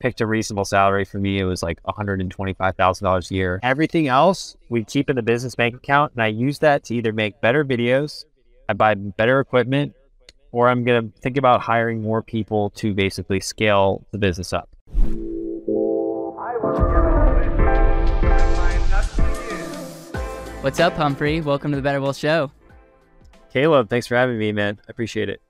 picked a reasonable salary for me. It was like $125,000 a year. Everything else we keep in the business bank account. And I use that to either make better videos, I buy better equipment, or I'm going to think about hiring more people to basically scale the business up. What's up, Humphrey? Welcome to the Better Wealth Show. Caleb, thanks for having me, man. I appreciate it.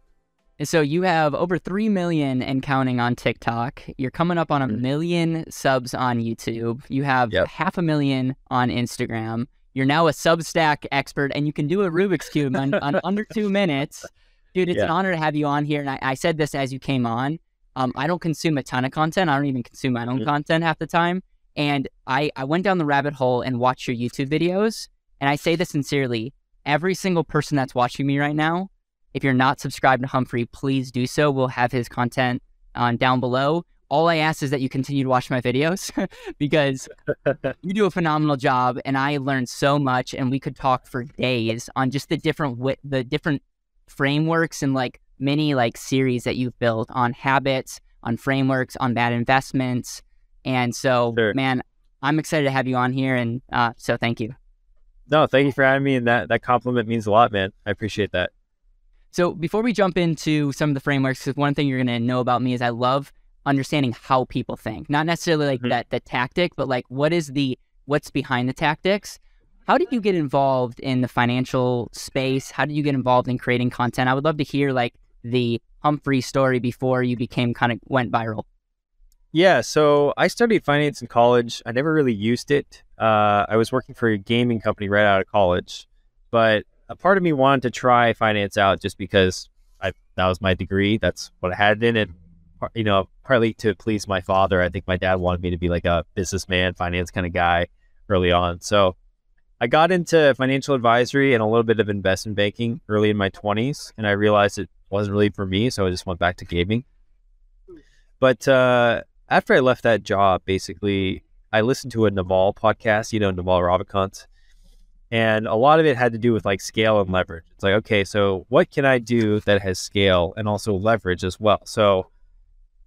And so you have over 3 million and counting on TikTok. You're coming up on a Mhm. million subs on YouTube. You have Yep. half a million on Instagram. You're now a Substack expert and you can do a Rubik's Cube on, on under two minutes. Dude, it's an honor to have you on here. And I, I said this as you came on. Um, I don't consume a ton of content. I don't even consume my own Mhm. content half the time. And I, I went down the rabbit hole and watched your YouTube videos. And I say this sincerely every single person that's watching me right now, if you're not subscribed to Humphrey, please do so. We'll have his content on down below. All I ask is that you continue to watch my videos because you do a phenomenal job, and I learned so much. And we could talk for days on just the different the different frameworks and like many like series that you've built on habits, on frameworks, on bad investments. And so, Sure. man, I'm excited to have you on here, and uh, so thank you. No, thank you for having me. And that, that compliment means a lot, man. I appreciate that. So before we jump into some of the frameworks, because one thing you're going to know about me is I love understanding how people think, not necessarily like Mhm. that the tactic, but like what is the what's behind the tactics. How did you get involved in the financial space? How did you get involved in creating content? I would love to hear like the Humphrey story before you became kind of went viral. Yeah, so I studied finance in college. I never really used it. Uh, I was working for a gaming company right out of college, but a part of me wanted to try finance out just because I that was my degree. That's what I had in, it. you know, partly to please my father. I think my dad wanted me to be like a businessman, finance kind of guy early on. So I got into financial advisory and a little bit of investment banking early in my twenties, and I realized it wasn't really for me. So I just went back to gaming. But uh, after I left that job, basically, I listened to a Naval podcast, you know, Naval Ravikant. And a lot of it had to do with like scale and leverage. It's like, okay, so what can I do that has scale and also leverage as well? So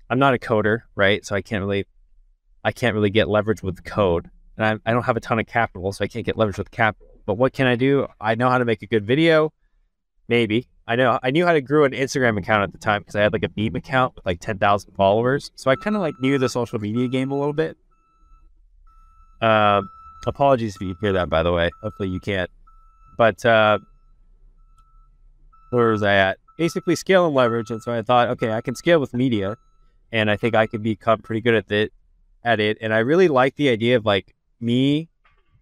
I'm not a coder, right? So I can't really, I can't really get leverage with code. And I, I don't have a ton of capital, so I can't get leverage with capital. But what can I do? I know how to make a good video. Maybe. I know I knew how to grow an Instagram account at the time because I had like a meme account with like 10,000 followers. So I kind of like knew the social media game a little bit. Um, apologies if you hear that, by the way. Hopefully you can't. But uh, where was I at? Basically, scale and leverage. And so I thought, okay, I can scale with media, and I think I could become pretty good at it. At it, and I really like the idea of like me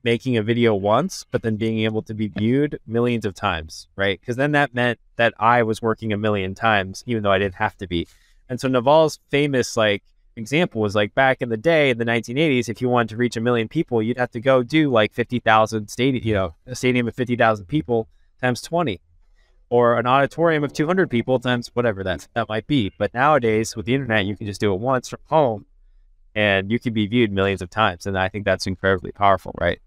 making a video once, but then being able to be viewed millions of times, right? Because then that meant that I was working a million times, even though I didn't have to be. And so Naval's famous like example was like back in the day in the 1980s, if you wanted to reach a million people, you'd have to go do like 50,000 stadium, you know, a stadium of 50,000 people times 20, or an auditorium of 200 people times whatever that that might be. But nowadays with the internet, you can just do it once from home, and you can be viewed millions of times. And I think that's incredibly powerful, right?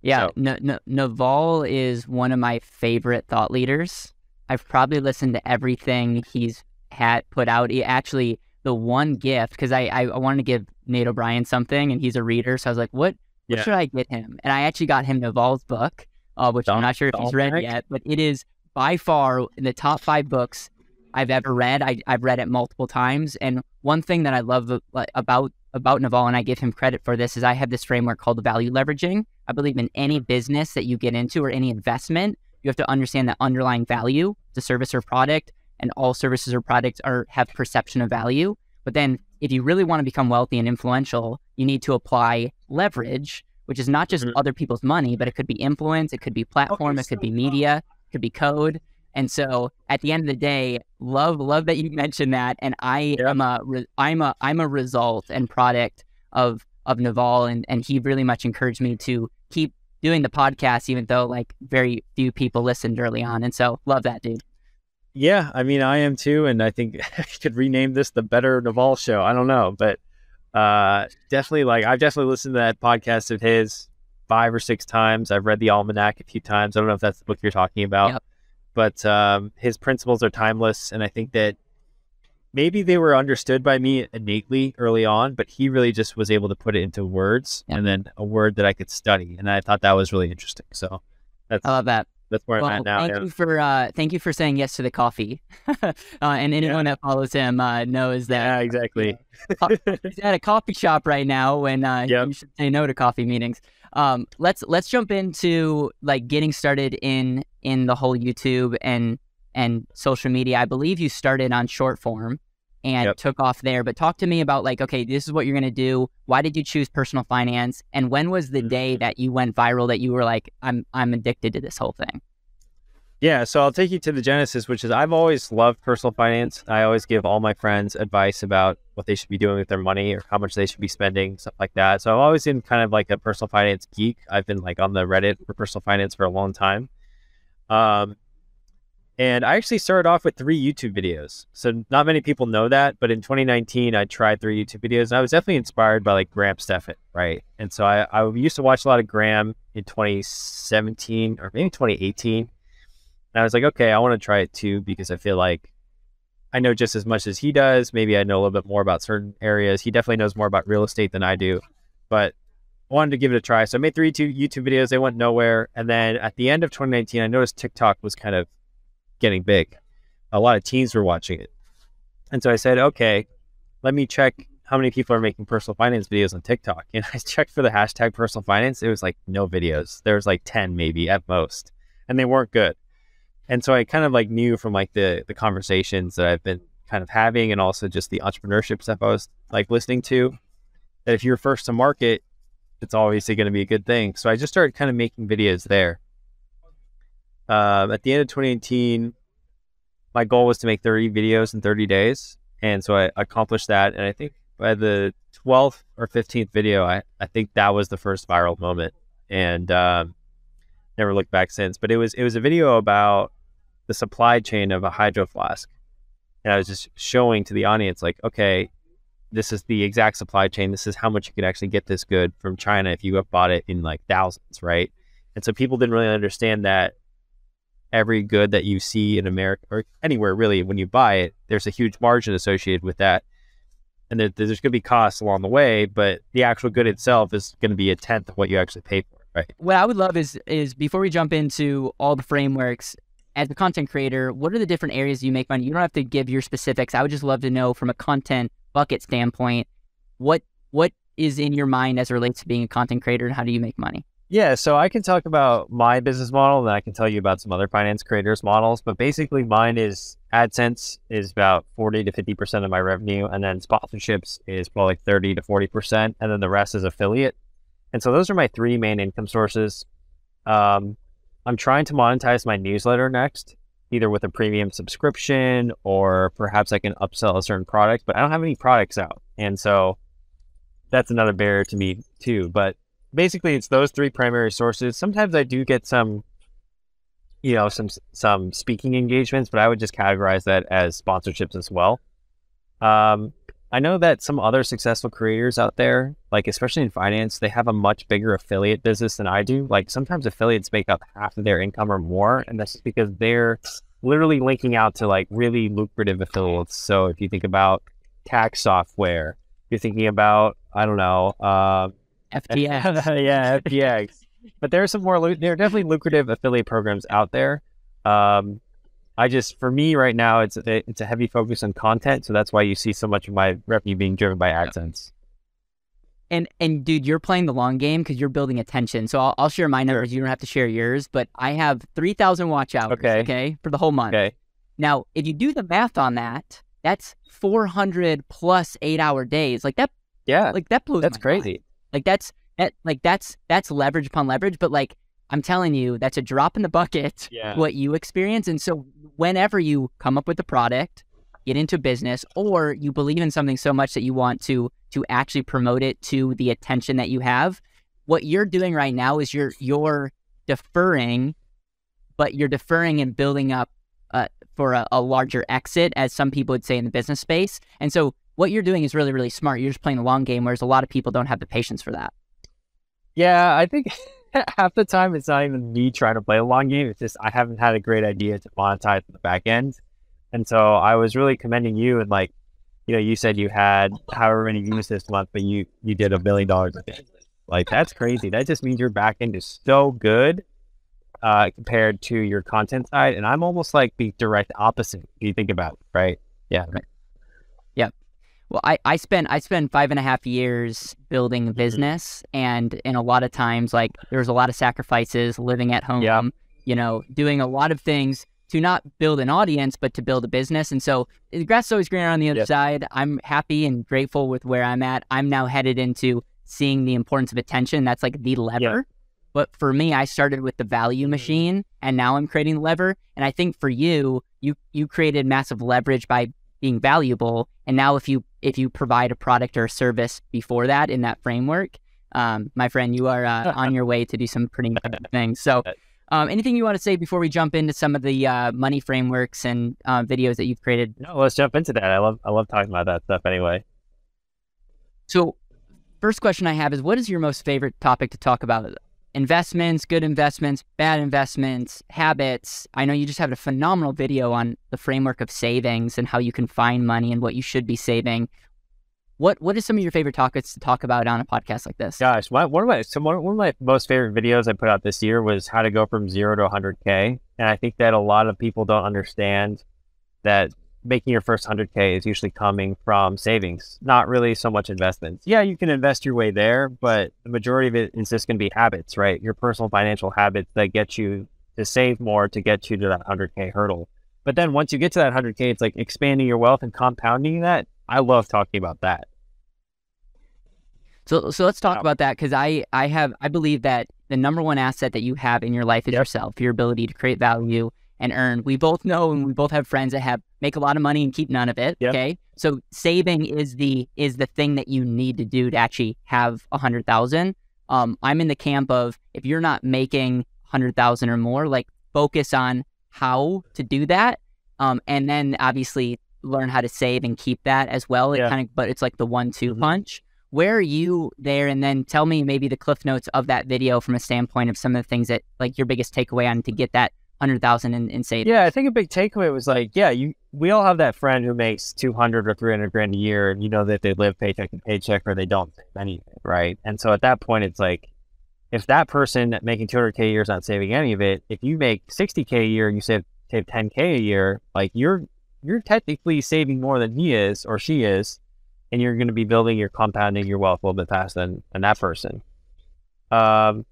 Yeah, So- Naval is one of my favorite thought leaders. I've probably listened to everything he's had put out. He actually, the one gift, because I, I, I wanted to give Nate O'Brien something, and he's a reader, so I was like, what, what Yeah. should I get him? And I actually got him Naval's book, uh, which I'm not sure if he's read Dominic? yet, but it is by far in the top five books I've ever read. I, I've read it multiple times, and one thing that I love about about Naval, and I give him credit for this, is I have this framework called the value leveraging. I believe in any business that you get into or any investment, you have to understand that underlying value, the service or product, and all services or products are have perception of value. But then if you really want to become wealthy and influential, you need to apply leverage, which is not just Mhm. other people's money, but it could be influence, it could be platform, it could be media, it could be code. And so at the end of the day, love love that you mentioned that. And I Yeah. am a re- I'm a I'm a result and product of of Naval and, and he really much encouraged me to keep doing the podcast even though like very few people listened early on. And so love that dude. Yeah, I mean, I am too, and I think I could rename this the Better Naval Show. I don't know, but uh, definitely, like, I've definitely listened to that podcast of his five or six times. I've read the Almanack a few times. I don't know if that's the book you're talking about, Yep. but um, his principles are timeless, and I think that maybe they were understood by me innately early on, but he really just was able to put it into words Yeah. and then a word that I could study. And I thought that was really interesting. So that's I love that. That's where Well, I'm at now. thank yeah. you for uh, thank you for saying yes to the coffee. uh, and anyone that follows him uh, knows that. Yeah, that exactly. he's at a coffee shop right now when uh, Yep. you should say no to coffee meetings. Um, let's let's jump into like getting started in in the whole YouTube and and social media. I believe you started on short form and Yep. took off there. But talk to me about like, okay, this is what you're gonna do. Why did you choose personal finance? And when was the Mhm. day that you went viral that you were like, I'm I'm addicted to this whole thing? Yeah, so I'll take you to the genesis, which is I've always loved personal finance. I always give all my friends advice about what they should be doing with their money or how much they should be spending, stuff like that. So I've always been kind of like a personal finance geek. I've been like on the Reddit for personal finance for a long time. Um, and I actually started off with three YouTube videos. So not many people know that, but in 2019, I tried three YouTube videos. I was definitely inspired by like Graham Stephan, right? And so I, I used to watch a lot of Graham in 2017 or maybe 2018. And I was like, okay, I want to try it too because I feel like I know just as much as he does. Maybe I know a little bit more about certain areas. He definitely knows more about real estate than I do, but I wanted to give it a try. So I made three YouTube videos. They went nowhere. And then at the end of 2019, I noticed TikTok was kind of getting big. A lot of teens were watching it. And so I said, okay, let me check how many people are making personal finance videos on TikTok. And I checked for the hashtag personal finance. It was like no videos. There was like 10 maybe at most. And they weren't good. And so I kind of like knew from like the the conversations that I've been kind of having and also just the entrepreneurship stuff I was like listening to that if you're first to market, it's obviously going to be a good thing. So I just started kind of making videos there. Um, at the end of 2018, my goal was to make 30 videos in 30 days. And so I accomplished that. And I think by the 12th or 15th video, I, I think that was the first viral moment. And um, never looked back since. But it was it was a video about the supply chain of a hydro flask. And I was just showing to the audience, like, okay, this is the exact supply chain. This is how much you could actually get this good from China if you have bought it in like thousands, right? And so people didn't really understand that every good that you see in America or anywhere really, when you buy it, there's a huge margin associated with that. And there, there's going to be costs along the way, but the actual good itself is going to be a tenth of what you actually pay for, right? what I would love is is before we jump into all the frameworks as a content creator, what are the different areas you make money? You don't have to give your specifics. I would just love to know from a content bucket standpoint, what what is in your mind as it relates to being a content creator and how do you make money? Yeah, so I can talk about my business model, and I can tell you about some other finance creators' models. But basically, mine is AdSense is about forty to fifty percent of my revenue, and then sponsorships is probably like thirty to forty percent, and then the rest is affiliate. And so those are my three main income sources. Um, I'm trying to monetize my newsletter next, either with a premium subscription or perhaps I can upsell a certain product. But I don't have any products out, and so that's another barrier to me too. But basically it's those three primary sources. Sometimes I do get some, you know, some some speaking engagements, but I would just categorize that as sponsorships as well. Um, I know that some other successful creators out there, like especially in finance, they have a much bigger affiliate business than I do. Like sometimes affiliates make up half of their income or more, and that's because they're literally linking out to like really lucrative affiliates. So if you think about tax software, you're thinking about I don't know, uh, FTX. yeah, FTX. But there are some more. There are definitely lucrative affiliate programs out there. Um, I just, for me right now, it's a, it's a heavy focus on content, so that's why you see so much of my revenue being driven by AdSense. And and dude, you're playing the long game because you're building attention. So I'll, I'll share my numbers. You don't have to share yours, but I have three thousand watch hours. Okay. Okay, for the whole month. Okay, Now, if you do the math on that, that's four hundred plus eight hour days. Like that. yeah, Like that blows. that's my mind. Like that's that. Like that's that's leverage upon leverage. But like I'm telling you, that's a drop in the bucket. Yeah, What you experience, and so whenever you come up with a product, get into business, or you believe in something so much that you want to to actually promote it to the attention that you have, what you're doing right now is you're you're deferring, but you're deferring and building up uh, for a, a larger exit, as some people would say in the business space. And so what you're doing is really really smart. You're just playing the long game, whereas a lot of people don't have the patience for that. yeah. I think half the time it's not even me trying to play a long game. It's just I haven't had a great idea to monetize the back end, and so I was really commending you and like you know, you said you had however many views this month, but you you did a million dollars a day. Like that's crazy. That just means your back end is so good uh, compared to your content side. And I'm almost like the direct opposite. If you think about it, right? Yeah. Right. Well, I, I spent I spent five and a half years building a Mm-hmm. business, and in a lot of times, like there was a lot of sacrifices, living at home, Yeah. you know, doing a lot of things to not build an audience, but to build a business. And so the grass is always greener on the other Yep. side. I'm happy and grateful with where I'm at. I'm now headed into seeing the importance of attention. That's like the lever. But for me, I started with the value Mm-hmm. machine, and now I'm creating the lever. And I think for you, you you created massive leverage by being valuable. And now if you if you provide a product or a service before that in that framework, um, my friend, you are uh, on your way to do some pretty things. So, um, anything you want to say before we jump into some of the uh, money frameworks and uh, videos that you've created? No, let's jump into that. I love I love talking about that stuff anyway. So, first question I have is, what is your most favorite topic to talk about? Investments, good investments, bad investments, habits. I know you just have a phenomenal video on the framework of savings and how you can find money and what you should be saving. What What are some of your favorite topics to talk about on a podcast like this? Gosh, my, one of my so one of my most favorite videos I put out this year was how to go from zero to 100k, and I think that a lot of people don't understand that making your first 100k is usually coming from savings, not really so much investments. Yeah, you can invest your way there, but the majority of it is just going to be habits, right? Your personal financial habits that get you to save more to get you to that 100k hurdle. But then once you get to that 100k, it's like expanding your wealth and compounding that. I love talking about that. So so let's talk about that because I I have I believe that the number one asset that you have in your life is Yep. yourself, your ability to create value and earn. We both know and we both have friends that have make a lot of money and keep none of it. Yep. Okay. So saving is the is the thing that you need to do to actually have a hundred thousand. Um, I'm in the camp of if you're not making hundred thousand or more, like focus on how to do that. Um, and then obviously learn how to save and keep that as well. It Yeah. kind of but it's like the one two Mhm. punch where are you there and then tell me maybe the cliff notes of that video from a standpoint of some of the things that like your biggest takeaway on to get that 100000 in, in savings Yeah, I think a big takeaway was like, yeah, you we all have that friend who makes two hundred or three hundred grand a year, and you know that they live paycheck to paycheck or they don't save anything, right? And so at that point, it's like, if that person making two hundred k a year is not saving any of it, if you make sixty k a year and you save save ten k a year, like you're you're technically saving more than he is or she is, and you're going to be building your compounding your wealth a little bit faster than, than that person. Um,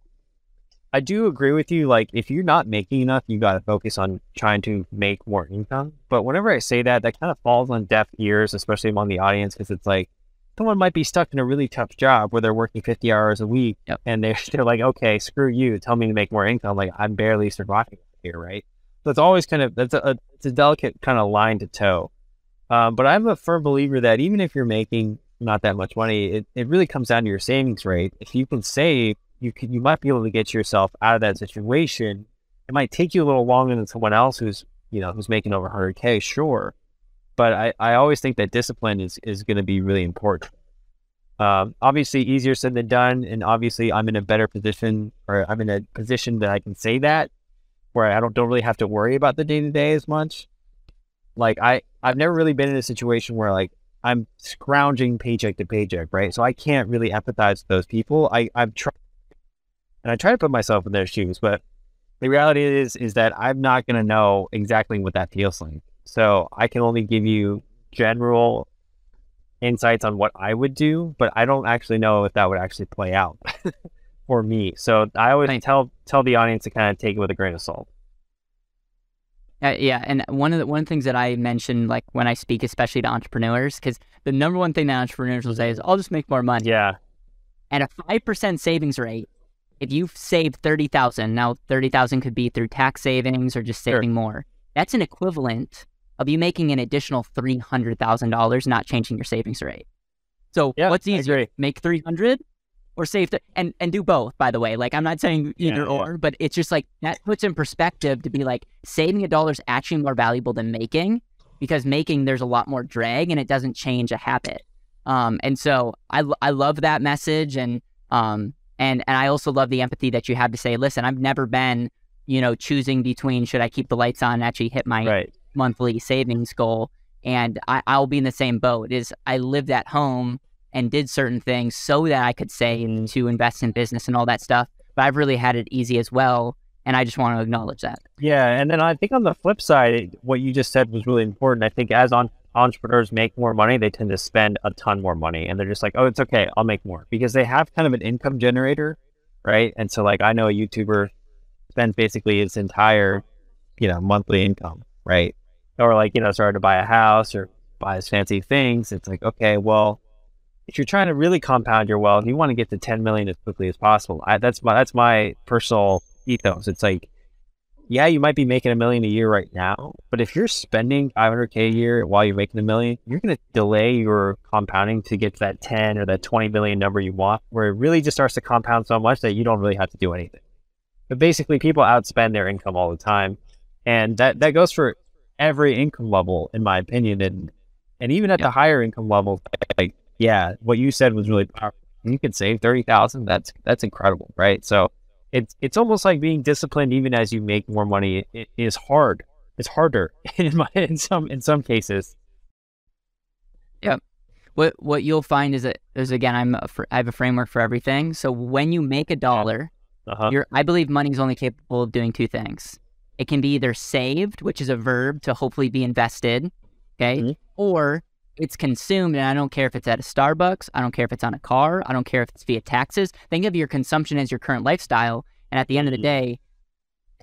I do agree with you. Like, if you're not making enough, you got to focus on trying to make more income. But whenever I say that, that kind of falls on deaf ears, especially among the audience, because it's like someone might be stuck in a really tough job where they're working 50 hours a week Yep. and they're, they're like, okay, screw you. Tell me to make more income. Like, I'm barely surviving here, right? So it's always kind of, that's a, a it's a delicate kind of line to toe. Um, but I'm a firm believer that even if you're making not that much money, it, it really comes down to your savings rate. If you can save, you can, you might be able to get yourself out of that situation. It might take you a little longer than someone else who's you know who's making over 100k, sure. But I, I always think that discipline is is going to be really important. Um, obviously, easier said than done, and obviously, I'm in a better position, or I'm in a position that I can say that, where I don't don't really have to worry about the day to day as much. Like I, I've never really been in a situation where like I'm scrounging paycheck to paycheck, right? So I can't really empathize with those people. I, I've tried, and I try to put myself in their shoes, but the reality is, is that I'm not going to know exactly what that feels like. So I can only give you general insights on what I would do, but I don't actually know if that would actually play out for me. So I always Right. tell tell the audience to kind of take it with a grain of salt. Uh, yeah, and one of the one of the things that I mention, like when I speak, especially to entrepreneurs, because the number one thing that entrepreneurs will say is, "I'll just make more money." Yeah, At a five percent savings rate, if you save thirty thousand, now thirty thousand could be through tax savings or just Sure. saving more. That's an equivalent of you making an additional three hundred thousand dollars, not changing your savings rate. So Yeah, what's easier, make three hundred or save th- and and do both? By the way, like I'm not saying either Yeah, yeah. or, but it's just like that puts in perspective to be like saving a dollar is actually more valuable than making because making there's a lot more drag and it doesn't change a habit. Um, and so I, I love that message and um and and I also love the empathy that you have to say, listen, I've never been you know choosing between should I keep the lights on and actually hit my right. monthly savings goal. And I, I'll be in the same boat. Is I lived at home and did certain things so that I could save mm-hmm. to invest in business and all that stuff. But I've really had it easy as well. And I just want to acknowledge that. Yeah. And then I think on the flip side, what you just said was really important. I think as on entrepreneurs make more money, they tend to spend a ton more money. And they're just like, oh, it's okay. I'll make more because they have kind of an income generator. Right. And so, like, I know a YouTuber spends basically his entire, you know, monthly income. Right. Or like, you know, started to buy a house or buy buys fancy things. It's like, okay, well, if you're trying to really compound your wealth, you want to get to 10 million as quickly as possible. I, that's my that's my personal ethos. It's like, yeah, you might be making a million a year right now, but if you're spending 500k a year while you're making a million, you're going to delay your compounding to get to that 10 or that 20 million number you want, where it really just starts to compound so much that you don't really have to do anything. But basically, people outspend their income all the time, and that that goes for every income level, in my opinion, and and even at the higher income level, like yeah, what you said was really powerful. You could save thirty thousand. That's that's incredible, right? So it's it's almost like being disciplined even as you make more money it is hard. It's harder in my, in some in some cases. Yep. What what you'll find is that is again I'm a, I have a framework for everything. So when you make a dollar, uh-huh. you're I believe money is only capable of doing two things. It can be either saved, which is a verb to hopefully be invested, okay, mm-hmm. or it's consumed, and I don't care if it's at a Starbucks, I don't care if it's on a car, I don't care if it's via taxes. Think of your consumption as your current lifestyle, and at the end of the mm-hmm. day,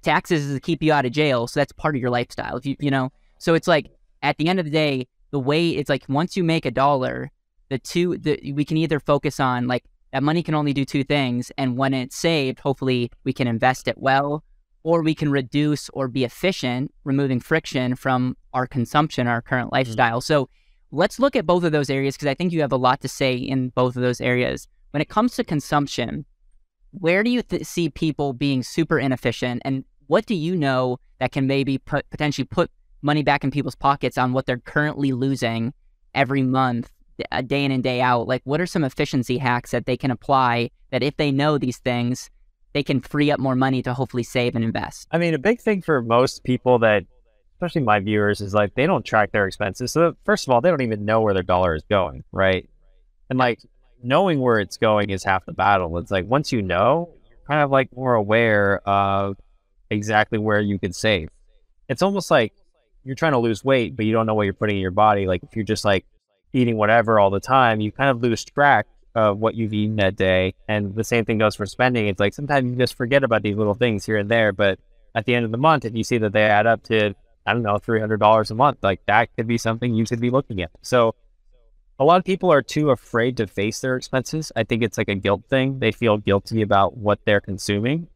taxes is to keep you out of jail, so that's part of your lifestyle. If you you know, so it's like at the end of the day, the way it's like once you make a dollar, the two the we can either focus on like that money can only do two things, and when it's saved, hopefully we can invest it well, or we can reduce or be efficient, removing friction from our consumption, our current mm-hmm. lifestyle. Mm-hmm. So let's look at both of those areas because I think you have a lot to say in both of those areas. When it comes to consumption, where do you th- see people being super inefficient, and what do you know that can maybe put potentially put money back in people's pockets on what they're currently losing every month, a uh, day in and day out? Like, what are some efficiency hacks that they can apply that if they know these things, they can free up more money to hopefully save and invest? I mean, a big thing for most people that especially my viewers, is like they don't track their expenses. So first of all, they don't even know where their dollar is going, right? And like knowing where it's going is half the battle. It's like once you know, you're kind of like more aware of exactly where you can save. It's almost like you're trying to lose weight, but you don't know what you're putting in your body. Like if you're just like eating whatever all the time, you kind of lose track of what you've eaten that day. And the same thing goes for spending. It's like sometimes you just forget about these little things here and there, but at the end of the month, if you see that they add up to I don't know, $300 a month. Like that could be something you should be looking at. So a lot of people are too afraid to face their expenses. I think it's like a guilt thing. They feel guilty about what they're consuming.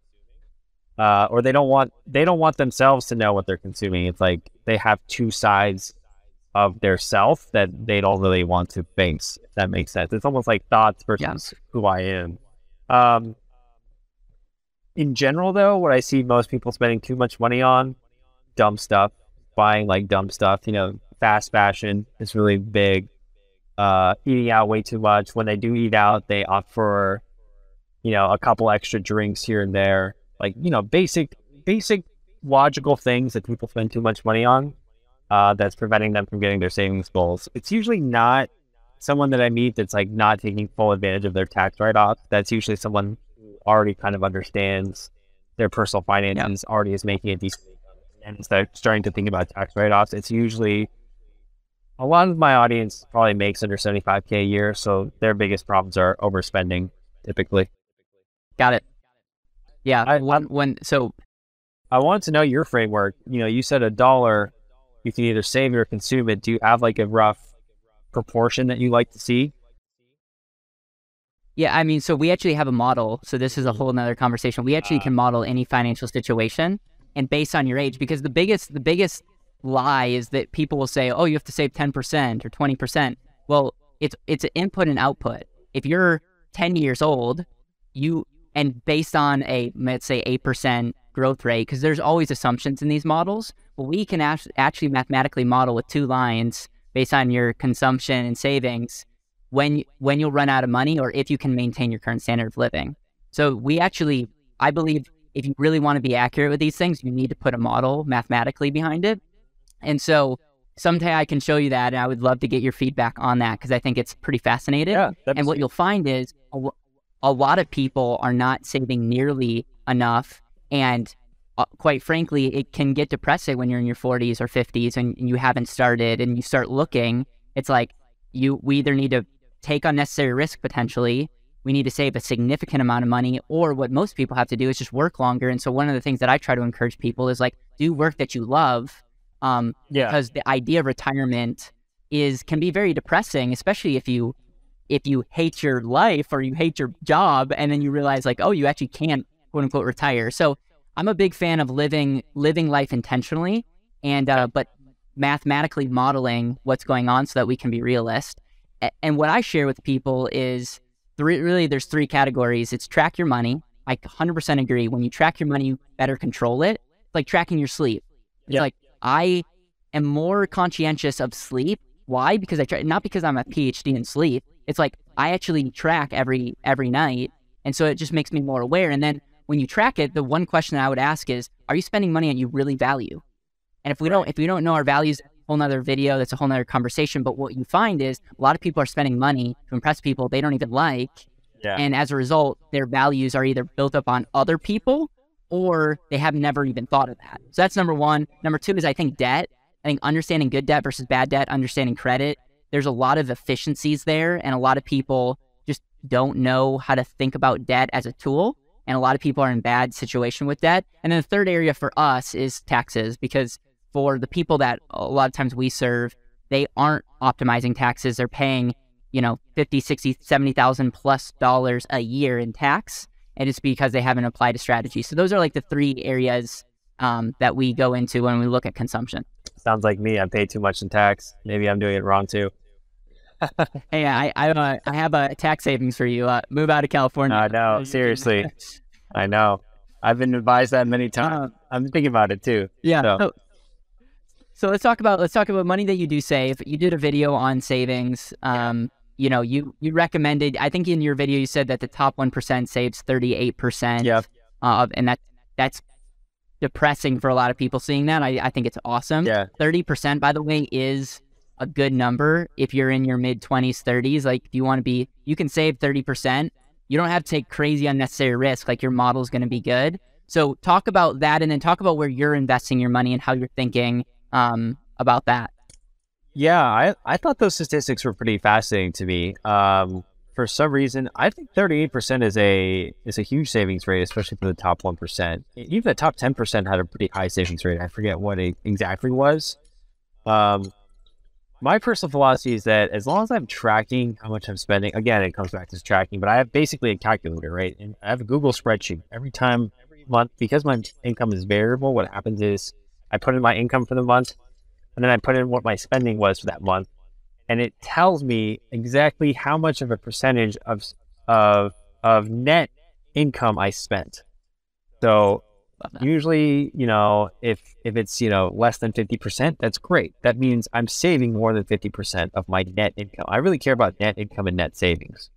Uh, or they don't want they don't want themselves to know what they're consuming. It's like they have two sides of their self that they don't really want to face. If that makes sense. It's almost like thoughts versus yes. who I am. Um, in general, though, what I see most people spending too much money on dumb stuff, buying like dumb stuff. You know, fast fashion is really big. Uh, eating out way too much. When they do eat out, they opt for, you know, a couple extra drinks here and there. Like, you know, basic, basic logical things that people spend too much money on uh, that's preventing them from getting their savings goals. It's usually not someone that I meet that's like not taking full advantage of their tax write off. That's usually someone who already kind of understands their personal finances, already is making a decent and start starting to think about tax write offs, it's usually a lot of my audience probably makes under 75K a year. So their biggest problems are overspending typically. Got it. Yeah. I, when, when, so I wanted to know your framework. You know, you said a dollar, you can either save it or consume it. Do you have like a rough proportion that you like to see? Yeah, I mean, so we actually have a model. So this is a whole nother conversation. We actually uh, can model any financial situation and based on your age because the biggest the biggest lie is that people will say oh you have to save 10% or 20% well it's it's an input and output. If you're 10 years old you and based on a let's say 8% growth rate because there's always assumptions in these models well we can actually mathematically model with two lines based on your consumption and savings when when you'll run out of money or if you can maintain your current standard of living. So we actually i believe if you really want to be accurate with these things, you need to put a model mathematically behind it. And so someday I can show you that, and I would love to get your feedback on that because I think it's pretty fascinating. Yeah, and what you'll find is a, a lot of people are not saving nearly enough, and uh, quite frankly, it can get depressing when you're in your 40s or 50s and, and you haven't started, and you start looking. It's like you we either need to take unnecessary risk potentially. We need to save a significant amount of money, or what most people have to do is just work longer. And so, one of the things that I try to encourage people is like, do work that you love um, Yeah. because the idea of retirement is can be very depressing, especially if you if you hate your life or you hate your job, and then you realize like, oh, you actually can't quote unquote retire. So I'm a big fan of living living life intentionally, and uh, but mathematically modeling what's going on so that we can be realist. And what I share with people is three. Really, there's three categories. It's track your money. I 100% agree. When you track your money, you better control it. It's like tracking your sleep. It's Yep. like I am more conscientious of sleep. Why? Because I try not because I'm a PhD in sleep. It's like I actually track every every night, and so it just makes me more aware. And then when you track it, the one question that I would ask is, are you spending money on you really value? And if we don't if we don't know our values, whole nother video, that's a whole nother conversation. But what you find is a lot of people are spending money to impress people they don't even like. Yeah. And as a result, their values are either built up on other people or they have never even thought of that. So that's number one. Number two is I think debt. I think understanding good debt versus bad debt, understanding credit. There's a lot of efficiencies there, and a lot of people just don't know how to think about debt as a tool. And a lot of people are in bad situation with debt. And then the third area for us is taxes, because for the people that a lot of times we serve, they aren't optimizing taxes. They're paying, you know, 50, 60, 70,000 plus dollars a year in tax. And it's because they haven't applied a strategy. So those are like the three areas um, that we go into when we look at consumption. Sounds like me. I pay too much in tax. Maybe I'm doing it wrong too. Hey, I I, uh, I have a tax savings for you. Uh, move out of California. I know. Seriously. I know. I've been advised that many times. Uh, I'm thinking about it too. Yeah. So- So, so let's talk about let's talk about money that you do save. You did a video on savings. Um, you know, you you recommended. I think in your video you said that the top one percent saves thirty eight percent. Yeah. Uh, and that that's depressing for a lot of people seeing that. I, I think it's awesome. Yeah. Thirty percent, by the way, is a good number if you're in your mid twenties, thirties. Like, if you want to be, you can save thirty percent. You don't have to take crazy unnecessary risk. Like your model's going to be good. So talk about that, and then talk about where you're investing your money and how you're thinking um, about that. Yeah, I, I thought those statistics were pretty fascinating to me. Um, for some reason, I think 38% is a is a huge savings rate, especially for the top 1%. Even the top 10% had a pretty high savings rate. I forget what it exactly was. Um, my personal philosophy is that as long as I'm tracking how much I'm spending, again, it comes back to tracking, but I have basically a calculator, right? And I have a Google spreadsheet every time, every month, because my income is variable. What happens is I put in my income for the month, and then I put in what my spending was for that month, and it tells me exactly how much of a percentage of of of net income I spent. So usually, you know, if if it's you know less than fifty percent, that's great. That means I'm saving more than fifty percent of my net income. I really care about net income and net savings.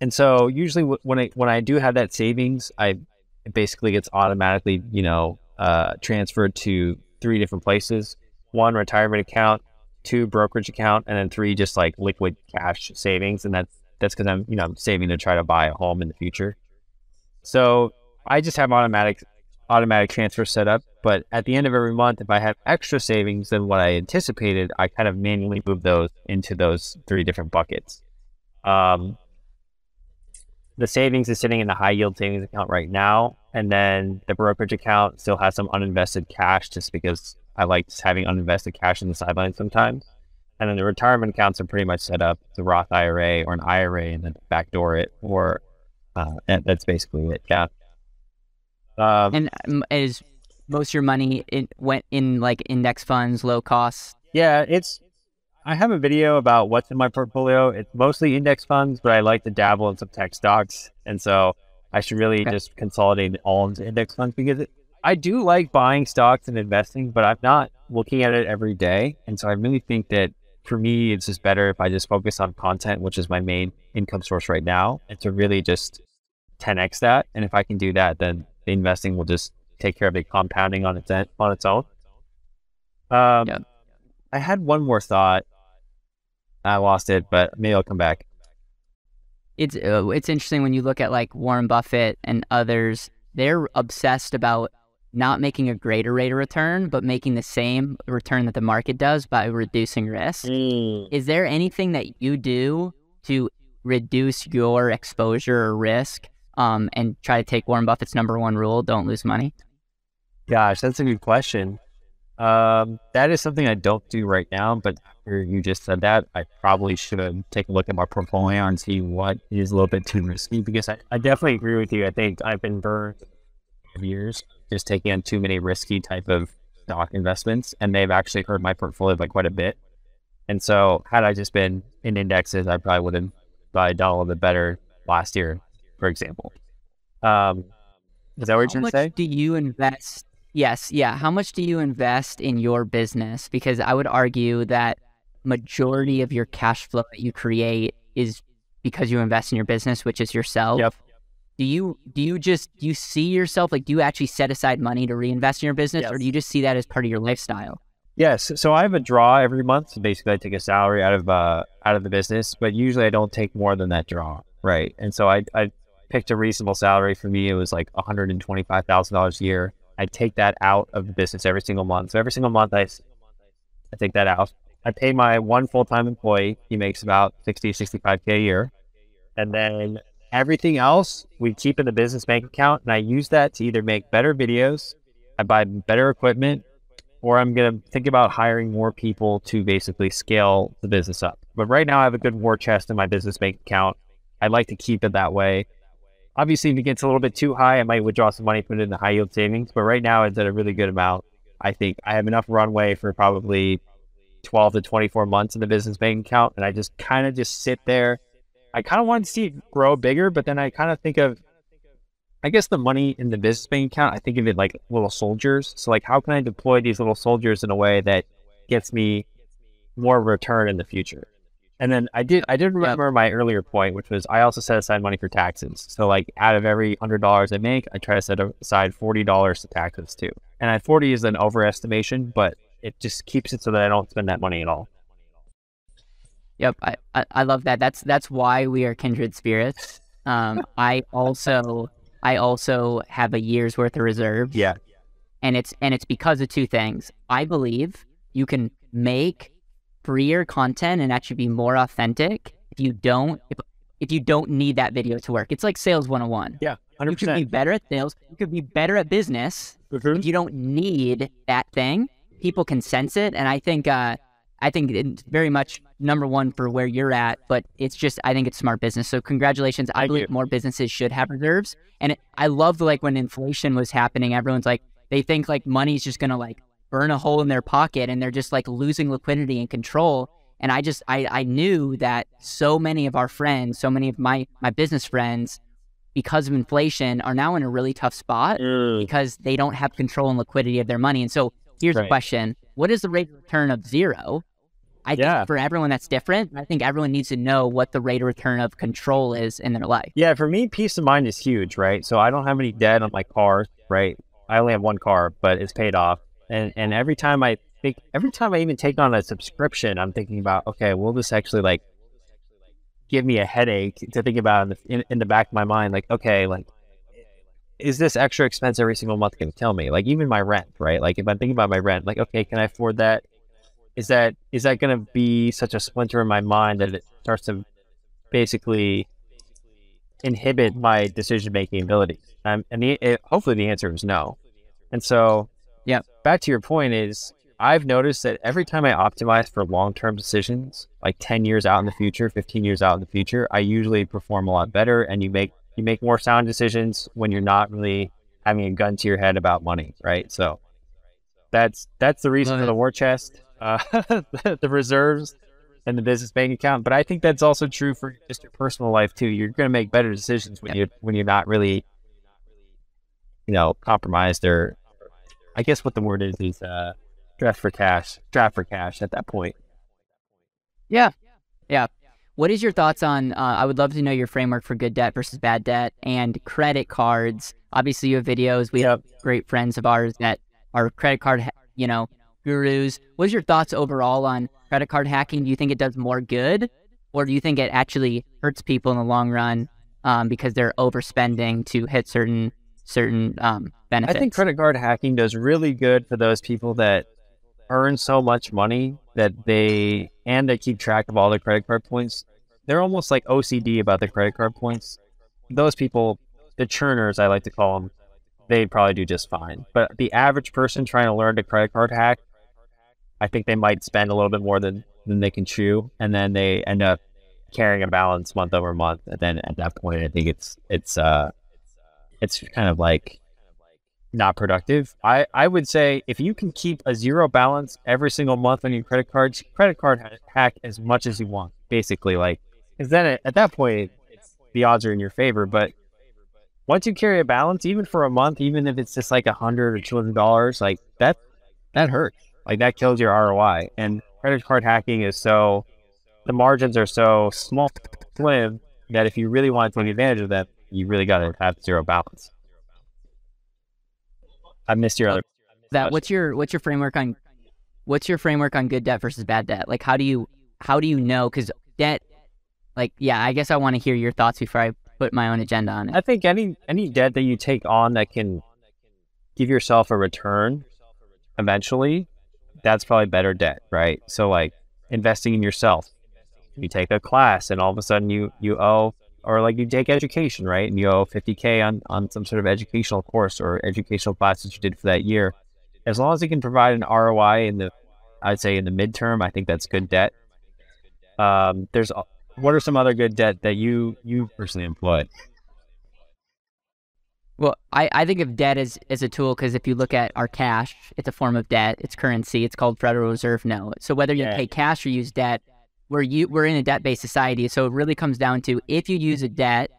And so usually when I when I do have that savings, I it basically gets automatically you know uh, transferred to three different places: one retirement account, two brokerage account, and then three just like liquid cash savings. And that's that's because I'm you know saving to try to buy a home in the future. So I just have automatic automatic transfer set up. But at the end of every month, if I have extra savings than what I anticipated, I kind of manually move those into those three different buckets. Um, the savings is sitting in the high yield savings account right now, and then the brokerage account still has some uninvested cash, just because I like having uninvested cash in the sidelines sometimes. And then the retirement accounts are pretty much set up the Roth IRA or an IRA, and then backdoor it, or uh, and that's basically it. Yeah. Um, And um, is most of your money in, went in like index funds, low costs? Yeah, it's. I have a video about what's in my portfolio. It's mostly index funds, but I like to dabble in some tech stocks, and so I should really Okay. just consolidate all into index funds because it, I do like buying stocks and investing, but I'm not looking at it every day, and so I really think that for me, it's just better if I just focus on content, which is my main income source right now, and to really just 10x that. And if I can do that, then the investing will just take care of the compounding on its en- on its own. Um, Yeah. I had one more thought. I lost it, but maybe I'll come back. It's uh, it's interesting when you look at like Warren Buffett and others. They're obsessed about not making a greater rate of return, but making the same return that the market does by reducing risk. Mm. Is there anything that you do to reduce your exposure or risk um, and try to take Warren Buffett's number one rule don't lose money? Gosh, that's a good question. Um, that is something I don't do right now, but after you just said that, I probably should take a look at my portfolio and see what is a little bit too risky because I, I definitely agree with you. I think I've been burned for years just taking on too many risky type of stock investments, and they've actually hurt my portfolio by quite a bit. And so, had I just been in indexes, I probably would have done a little bit better last year, for example. Um, is that what you're trying to say? do you invest? Yes, yeah. How much do you invest in your business? Because I would argue that majority of your cash flow that you create is because you invest in your business, which is yourself. Yep. Do you do you just do you see yourself like do you actually set aside money to reinvest in your business, or do you just see that as part of your lifestyle? Yes. So I have a draw every month. So basically, I take a salary out of uh, out of the business, but usually I don't take more than that draw, right? And so I I picked a reasonable salary for me. It was like one hundred and twenty five thousand dollars a year. I take that out of the business every single month. So every single month, I, I take that out. I pay my one full time employee. He makes about 60, 65 k a year, and then everything else we keep in the business bank account, and I use that to either make better videos, I buy better equipment, or I'm going to think about hiring more people to basically scale the business up. But right now, I have a good war chest in my business bank account. I'd like to keep it that way. Obviously, if it gets a little bit too high, I might withdraw some money, put it in the high yield savings. But right now, it's at a really good amount. I think I have enough runway for probably 12 to 24 months in the business bank account. And I just kind of just sit there. I kind of want to see it grow bigger, but then I kind of think of I guess the money in the business bank account, I think of it like little soldiers. So like how can I deploy these little soldiers in a way that gets me more return in the future? And then I did I did remember my earlier point, which was I also set aside money for taxes. So like out of every hundred dollars I make, I try to set aside forty dollars to taxes too. And I forty is an overestimation, but it just keeps it so that I don't spend that money at all. Yep, I, I, I love that. That's that's why we are kindred spirits. Um, I also I also have a year's worth of reserves. Yeah. and it's and it's because of two things. I believe you can make freer content and actually be more authentic if you don't if, if you don't need that video to work. It's like sales 101. Yeah. You Hundred could be better at sales. You could be better at business. If you don't need that thing, people can sense it. And I think uh, I think it's very much number one for where you're at. But it's just I think it's smart business. So congratulations. I Thank believe you. more businesses should have reserves. And it, I loved like when inflation was happening, everyone's like they think like money's just gonna like burn a hole in their pocket and they're just like losing liquidity and control. And I just I, I knew that so many of our friends, so many of my my business friends, because of inflation, are now in a really tough spot Mm. because they don't have control and liquidity of their money. And so here's the question What is the rate of return of zero? I Yeah. think for everyone that's different. I think everyone needs to know what the rate of return of control is in their life. Yeah, for me, peace of mind is huge, right? So I don't have any debt on my car, right? I only have one car, but it's paid off. And and every time I think, every time I even take on a subscription, I'm thinking about, okay, will this actually like give me a headache to think about in the, in, in the back of my mind? Like, okay, like, is this extra expense every single month going to kill me? Like even my rent, right? Like if I'm thinking about my rent, like, okay, can I afford that? Is that is that going to be such a splinter in my mind that it starts to basically inhibit my decision making ability? Um, and the, it, hopefully the answer is no. And so. Back to your point is I've noticed that every time I optimize for long term decisions, like 10 years out in the future, 15 years out in the future, I usually perform a lot better and you make you make more sound decisions when you're not really having a gun to your head about money, right? So that's that's the reason for the war chest, uh, the reserves, and the business bank account. But I think that's also true for just your personal life too. You're going to make better decisions when you when you're not really, you know, compromised or, I guess what the word is is uh, draft for cash, draft for cash at that point. Yeah. Yeah. What is your thoughts on? Uh, I would love to know your framework for good debt versus bad debt and credit cards. Obviously, you have videos. We have great friends of ours that are credit card, you know, gurus. What's your thoughts overall on credit card hacking? Do you think it does more good, or do you think it actually hurts people in the long run um, because they're overspending to hit certain certain um, benefits? I think credit card hacking does really good for those people that earn so much money that they and they keep track of all their credit card points. They're almost like OCD about their credit card points. Those people, the churners, I like to call them, they'd probably do just fine. But the average person trying to learn to credit card hack, I think they might spend a little bit more than, than they can chew, and then they end up carrying a balance month over month. And then at that point, I think it's it's uh it's kind of like not productive. I, I would say if you can keep a zero balance every single month on your credit cards, credit card hack as much as you want, basically. Like, because then at that point, the odds are in your favor. But once you carry a balance, even for a month, even if it's just like a hundred or two hundred dollars, like that, that hurts. Like that kills your ROI. And credit card hacking is so, the margins are so small, slim that if you really want to take advantage of that, you really got to have zero balance. I missed your other. That what's your what's your framework on what's your framework on good debt versus bad debt? Like how do you how do you know? Because debt, like yeah, I guess I want to hear your thoughts before I put my own agenda on it. I think any any debt that you take on that can give yourself a return eventually, that's probably better debt, right? So like investing in yourself. You take a class and all of a sudden you you owe or like you take education, right? And you owe 50K on, on some sort of educational course or educational class that you did for that year. As long as you can provide an ROI in the, I'd say in the midterm, I think that's good debt. Um, there's, what are some other good debt that you, you personally employ? Well, I, I think of debt as, as a tool because if you look at our cash, it's a form of debt. It's currency. It's called Federal Reserve note. So whether you yeah. pay cash or use debt, we're you we're in a debt based society, so it really comes down to if you use a debt,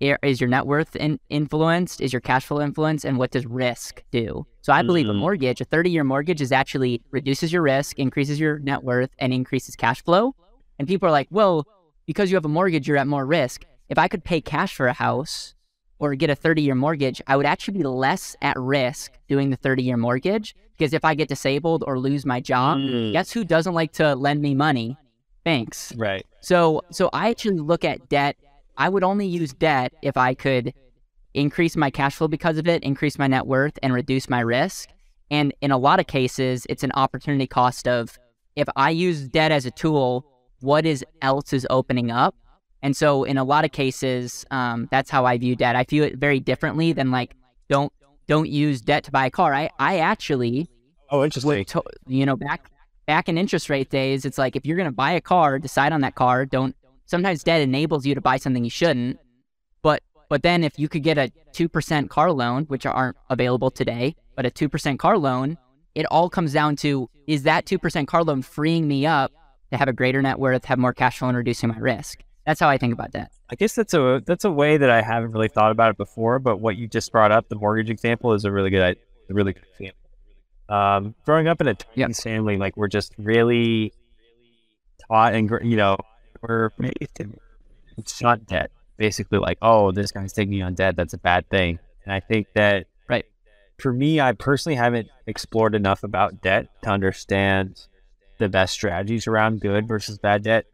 is your net worth in, influenced? Is your cash flow influenced? And what does risk do? So I believe mm-hmm. a mortgage, a 30 year mortgage, is actually reduces your risk, increases your net worth, and increases cash flow. And people are like, well, because you have a mortgage, you're at more risk. If I could pay cash for a house or get a 30 year mortgage, I would actually be less at risk doing the 30 year mortgage because if I get disabled or lose my job, mm. guess who doesn't like to lend me money? Banks. Right. So so I actually look at debt. I would only use debt if I could increase my cash flow because of it, increase my net worth, and reduce my risk. And in a lot of cases, it's an opportunity cost of if I use debt as a tool, what is else is opening up. And so in a lot of cases, um, that's how I view debt. I view it very differently than like don't don't use debt to buy a car. I I actually oh interesting. To, you know back back in interest rate days, it's like if you're going to buy a car, decide on that car. Don't sometimes debt enables you to buy something you shouldn't. But but then if you could get a 2% car loan, which aren't available today, but a 2% car loan, it all comes down to is that 2% car loan freeing me up to have a greater net worth, have more cash flow and reducing my risk. That's how I think about debt. I guess that's a that's a way that I haven't really thought about it before, but what you just brought up, the mortgage example is a really good a really good example. Um, growing up in a yep. family, like we're just really taught and you know we're it's not debt. Basically, like oh, this guy's taking on debt. That's a bad thing. And I think that right for me, I personally haven't explored enough about debt to understand the best strategies around good versus bad debt.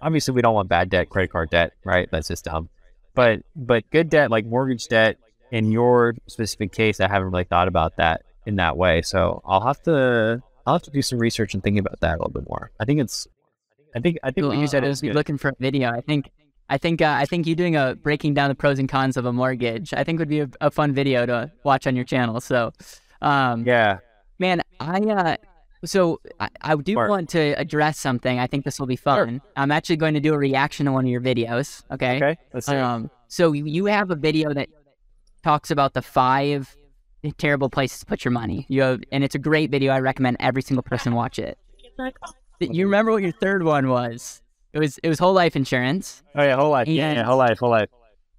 Obviously, we don't want bad debt, credit card debt, right? That's just dumb. But but good debt, like mortgage debt, in your specific case, I haven't really thought about that in that way. So I'll have to I'll have to do some research and thinking about that a little bit more. I think it's I think I think what you said is be looking for a video. I think I think uh, I think you doing a breaking down the pros and cons of a mortgage. I think would be a, a fun video to watch on your channel. So um, yeah, man, I uh, so I, I do Smart. want to address something. I think this will be fun. Sure. I'm actually going to do a reaction to one of your videos. Okay. Okay. Let's see. Um, so you have a video that talks about the five terrible places to put your money. You have, and it's a great video. I recommend every single person watch it. Oh. You remember what your third one was? It was it was whole life insurance. Oh yeah, whole life. And, yeah, yeah, whole life, whole life.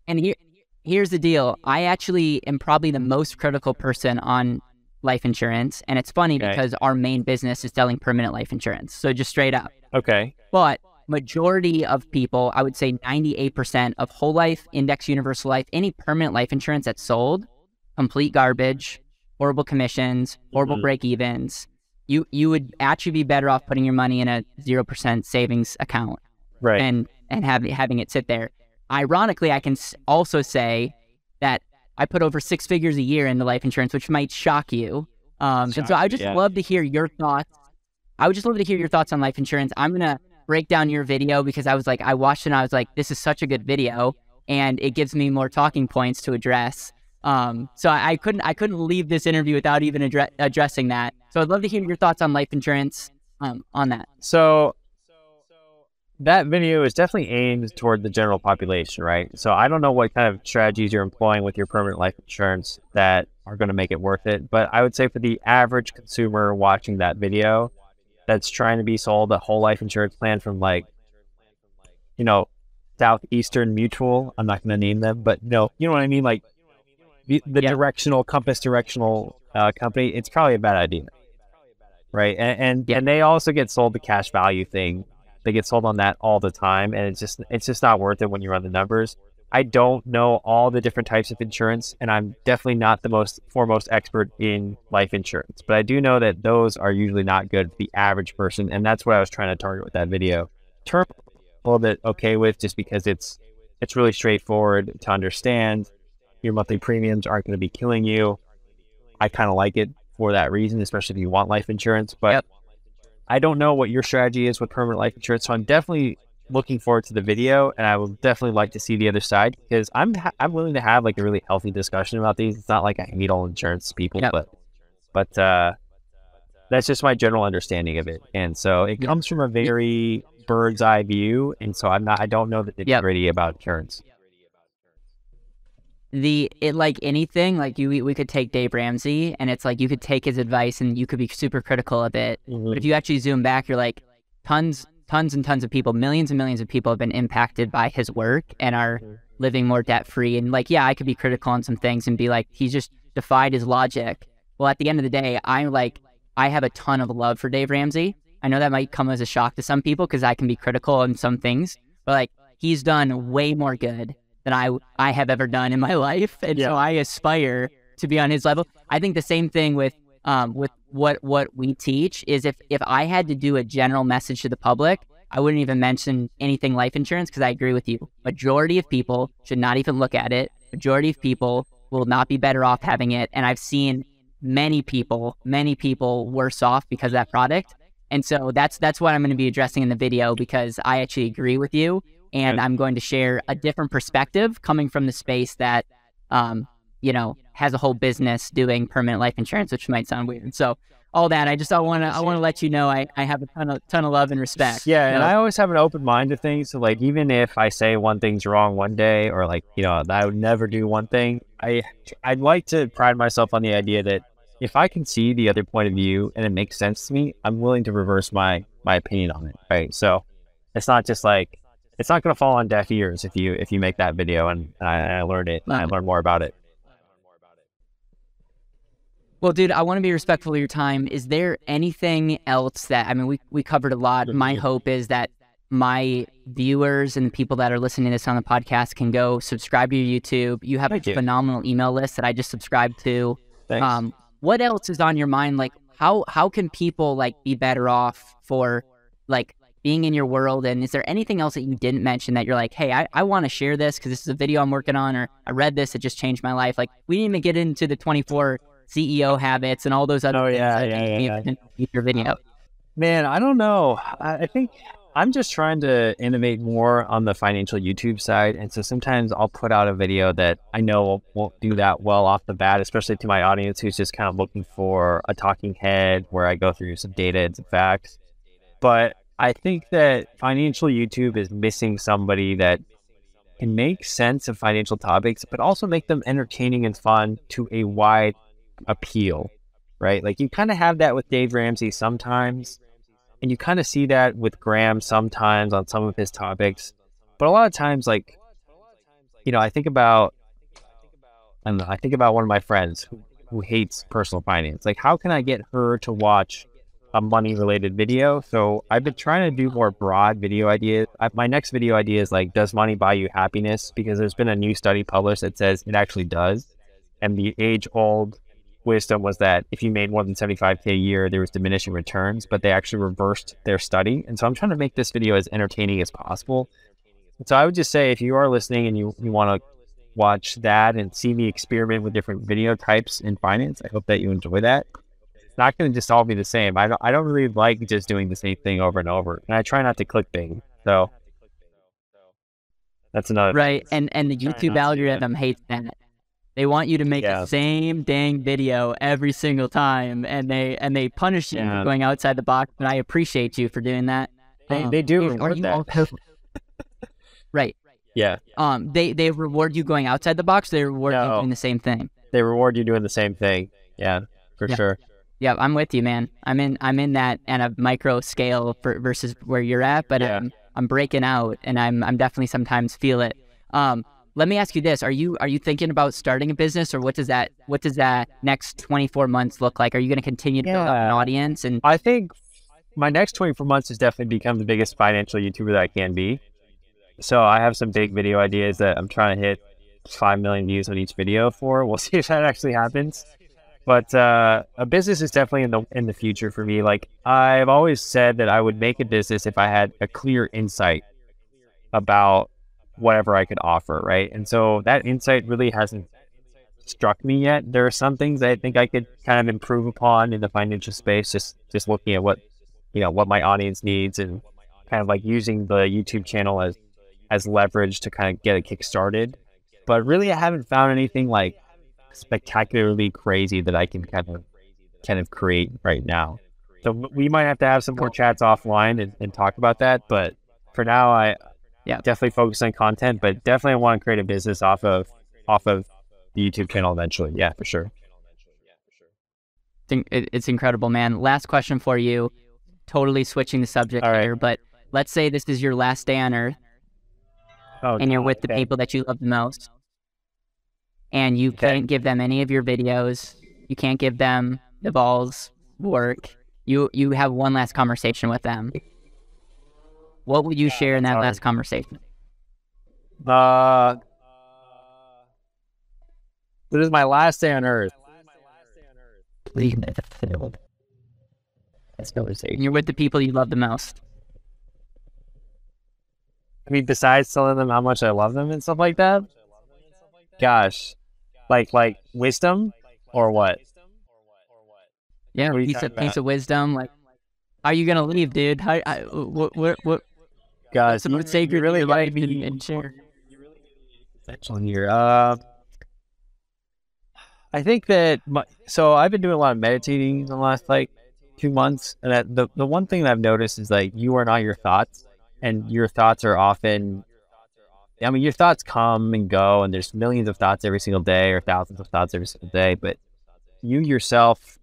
And here here's the deal. I actually am probably the most critical person on life insurance, and it's funny okay. because our main business is selling permanent life insurance. So just straight up. Okay. But majority of people, I would say 98% of whole life, index universal life, any permanent life insurance that's sold complete garbage, horrible commissions, horrible mm-hmm. break evens. you you would actually be better off putting your money in a zero percent savings account Right. and and having having it sit there. Ironically, I can also say that I put over six figures a year into life insurance, which might shock you. Um, and so I would just yeah. love to hear your thoughts. I would just love to hear your thoughts on life insurance. I'm gonna break down your video because I was like, I watched it and I was like, this is such a good video, and it gives me more talking points to address. Um, so I, I couldn't I couldn't leave this interview without even addre- addressing that. So I'd love to hear your thoughts on life insurance um, on that. So that video is definitely aimed toward the general population, right? So I don't know what kind of strategies you're employing with your permanent life insurance that are going to make it worth it, but I would say for the average consumer watching that video that's trying to be sold a whole life insurance plan from like you know, Southeastern Mutual, I'm not going to name them, but no, you know what I mean like the, Yeah. directional compass directional uh, company, it's probably a bad idea. Right? And and, Yeah. and they also get sold the cash value thing they get sold on that all the time and it's just it's just not worth it when you run the numbers i don't know all the different types of insurance and i'm definitely not the most foremost expert in life insurance but i do know that those are usually not good for the average person and that's what i was trying to target with that video term a little bit okay with just because it's it's really straightforward to understand your monthly premiums aren't going to be killing you i kind of like it for that reason especially if you want life insurance but Yep. I don't know what your strategy is with permanent life insurance, so I'm definitely looking forward to the video, and I will definitely like to see the other side because I'm ha- I'm willing to have like a really healthy discussion about these. It's not like I hate all insurance people, Yep. but but uh, that's just my general understanding of it, and so it comes from a very bird's eye view, and so I'm not I don't know the nitty Yep. gritty about insurance. The it like anything like you we could take Dave Ramsey and it's like you could take his advice and you could be super critical of it. But if you actually zoom back you're like tons tons and tons of people millions and millions of people have been impacted by his work and are Mhm. living more debt free and like yeah I could be critical on some things and be like he's just defied his logic. Well at the end of the day I'm like I have a ton of love for Dave Ramsey. I know that might come as a shock to some people because I can be critical on some things but like he's done way more good than I I have ever done in my life, and Yeah. so I aspire to be on his level. I think the same thing with um with what what we teach is if if I had to do a general message to the public, I wouldn't even mention anything life insurance because I agree with you. Majority of people should not even look at it. Majority of people will not be better off having it, and I've seen many people, many people worse off because of that product. And so that's that's what I'm going to be addressing in the video because I actually agree with you and I'm going to share a different perspective coming from the space that, um, you know, has a whole business doing permanent life insurance, which might sound weird. So all that, I just I want to I want to let you know I, I have a ton of ton of love and respect. Yeah, and So- I always have an open mind to things. So like even if I say one thing's wrong one day, or like you know I would never do one thing, I I'd like to pride myself on the idea that if I can see the other point of view and it makes sense to me, I'm willing to reverse my my opinion on it. Right. So it's not just like it's not going to fall on deaf ears if you if you make that video and I, I learned it I learned more about it. Well, dude, I want to be respectful of your time. Is there anything else that I mean we we covered a lot. My hope is that my viewers and people that are listening to this on the podcast can go subscribe to your YouTube. You have Thank a you. phenomenal email list that I just subscribed to. Thanks. Um, what else is on your mind? Like, how how can people like be better off for like being in your world? And is there anything else that you didn't mention that you're like, hey, I, I want to share this because this is a video I'm working on, or I read this, it just changed my life. Like, we didn't even get into the 24 CEO habits and all those other Oh, yeah, yeah, yeah, yeah. in future video. Man, I don't know. I, I think I'm just trying to innovate more on the financial YouTube side. And so sometimes I'll put out a video that I know won't do that well off the bat, especially to my audience who's just kind of looking for a talking head where I go through some data and some facts. But I think that financial YouTube is missing somebody that can make sense of financial topics, but also make them entertaining and fun to a wide appeal, right? Like you kind of have that with Dave Ramsey sometimes, and you kind of see that with Graham sometimes on some of his topics. But a lot of times, like, you know, I think about, I don't know, I think about one of my friends who, who hates personal finance. Like, how can I get her to watch a money related video? So I've been trying to do more broad video ideas. I, my next video idea is like, does money buy you happiness? Because there's been a new study published that says it actually does. And the age old wisdom was that if you made more than 75k a year, there was diminishing returns, but they actually reversed their study. And so I'm trying to make this video as entertaining as possible. So I would just say if you are listening and you, you want to watch that and see me experiment with different video types in finance, I hope that you enjoy that. Not going to just all be the same. I don't, I don't really like just doing the same thing over and over. And I try not to clickbait. So that's another right. And and the YouTube algorithm hates that. They want you to make yeah. the same dang video every single time, and they and they punish you yeah. for going outside the box. And I appreciate you for doing that. They, um, they do. Are you also, right? Yeah. Um. They they reward you going outside the box. They reward no. you doing the same thing. They reward you doing the same thing. Yeah, for yeah. sure. Yeah, I'm with you, man. I'm in I'm in that at a micro scale for, versus where you're at, but yeah. I'm I'm breaking out, and I'm I'm definitely sometimes feel it. Um, let me ask you this: Are you are you thinking about starting a business, or what does that what does that next 24 months look like? Are you going to continue to yeah. build an audience? And I think my next 24 months is definitely become the biggest financial YouTuber that I can be. So I have some big video ideas that I'm trying to hit five million views on each video for. We'll see if that actually happens. But uh, a business is definitely in the in the future for me. Like I've always said that I would make a business if I had a clear insight about whatever I could offer, right? And so that insight really hasn't struck me yet. There are some things I think I could kind of improve upon in the financial space, just just looking at what you know what my audience needs and kind of like using the YouTube channel as as leverage to kind of get it kick started. But really, I haven't found anything like spectacularly crazy that I can kind of kind of create right now. So we might have to have some more chats offline and, and talk about that. But for now, I yeah, definitely focus on content, but definitely want to create a business off of off of the YouTube channel eventually. Yeah, for sure. It's incredible, man. Last question for you. Totally switching the subject right. here, but let's say this is your last day on Earth, oh, and you're with the people that you love the most, and you okay. can't give them any of your videos. You can't give them the balls work. You you have one last conversation with them. What will you yeah, share in that last conversation? Uh, this is my last day on Earth. Please. You're with the people you love the most. I mean, besides telling them how much I love them and stuff like that. Gosh, like like wisdom or what? Yeah, what piece of piece of wisdom. Like, are you gonna leave, dude? How, I, what what what guys. You, sacred you really like me and share. Essential here. Uh, I think that my, so I've been doing a lot of meditating in the last like two months, and that the the one thing that I've noticed is like you are not your thoughts, and your thoughts are often. I mean, your thoughts come and go, and there's millions of thoughts every single day, or thousands of thoughts every single day. But you yourself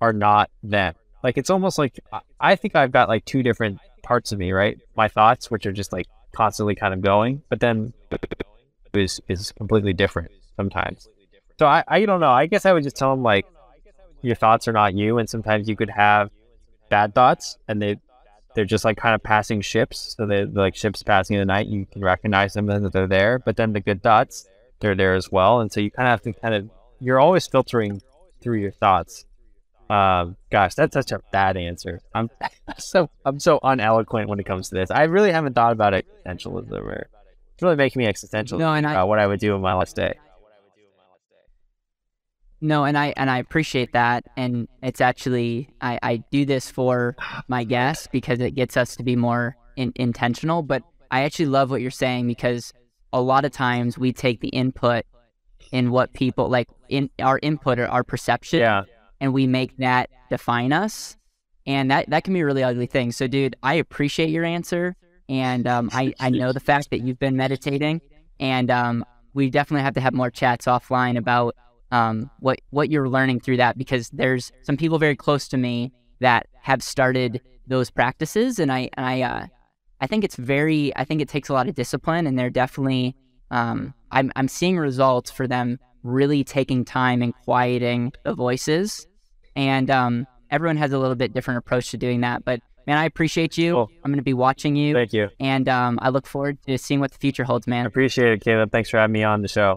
are not them. Like it's almost like I think I've got like two different parts of me, right? My thoughts, which are just like constantly kind of going, but then is is completely different sometimes. So I, I don't know. I guess I would just tell them like your thoughts are not you, and sometimes you could have bad thoughts, and they they're just like kind of passing ships. So they're, they're like ships passing in the night. You can recognize them and that they're there, but then the good thoughts, they're there as well. And so you kind of have to kind of you're always filtering through your thoughts um, gosh, that's such a bad answer. I'm so I'm so uneloquent when it comes to this. I really haven't thought about existentialism. Or, it's really making me existential no, and I, what I would do in my last day. No, and I and I appreciate that, and it's actually I, I do this for my guests because it gets us to be more in, intentional. But I actually love what you're saying because a lot of times we take the input in what people like in our input or our perception. Yeah and we make that define us. And that, that can be a really ugly thing. So, dude, I appreciate your answer. And um, I, I know the fact that you've been meditating. And um, we definitely have to have more chats offline about um, what, what you're learning through that because there's some people very close to me that have started those practices. And I, and I, uh, I think it's very, I think it takes a lot of discipline. And they're definitely, um, I'm, I'm seeing results for them really taking time and quieting the voices and um, everyone has a little bit different approach to doing that. But man, I appreciate you. Cool. I'm going to be watching you. Thank you. And um, I look forward to seeing what the future holds, man. I appreciate it, Caleb. Thanks for having me on the show.